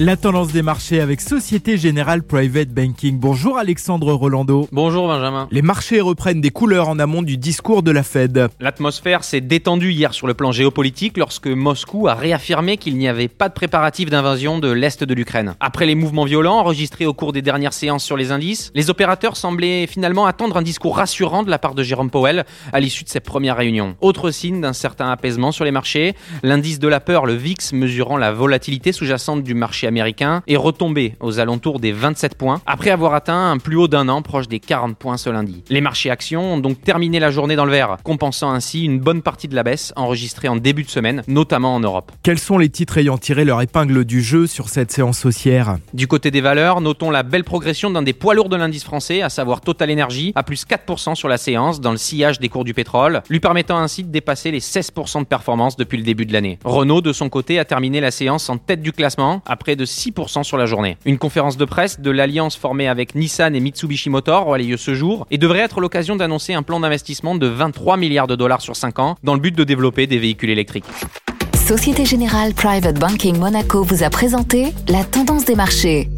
La tendance des marchés avec Société Générale Private Banking. Bonjour Alexandre Rolando. Bonjour Benjamin. Les marchés reprennent des couleurs en amont du discours de la Fed. L'atmosphère s'est détendue hier sur le plan géopolitique lorsque Moscou a réaffirmé qu'il n'y avait pas de préparatifs d'invasion de l'Est de l'Ukraine. Après les mouvements violents enregistrés au cours des dernières séances sur les indices, les opérateurs semblaient finalement attendre un discours rassurant de la part de Jérôme Powell à l'issue de cette première réunion. Autre signe d'un certain apaisement sur les marchés, l'indice de la peur, le VIX, mesurant la volatilité sous-jacente du marché américain est retombé aux alentours des 27 points après avoir atteint un plus haut d'un an proche des 40 points ce lundi. Les marchés actions ont donc terminé la journée dans le vert, compensant ainsi une bonne partie de la baisse enregistrée en début de semaine, notamment en Europe. Quels sont les titres ayant tiré leur épingle du jeu sur cette séance haussière? Du côté des valeurs, notons la belle progression d'un des poids lourds de l'indice français, à savoir Total Energy, à plus 4% sur la séance dans le sillage des cours du pétrole, lui permettant ainsi de dépasser les 16% de performance depuis le début de l'année. Renault, de son côté, a terminé la séance en tête du classement, après de 6% sur la journée. Une conférence de presse de l'alliance formée avec Nissan et Mitsubishi Motors aura lieu ce jour et devrait être l'occasion d'annoncer un plan d'investissement de 23 milliards de dollars sur 5 ans dans le but de développer des véhicules électriques. Société Générale Private Banking Monaco vous a présenté la tendance des marchés.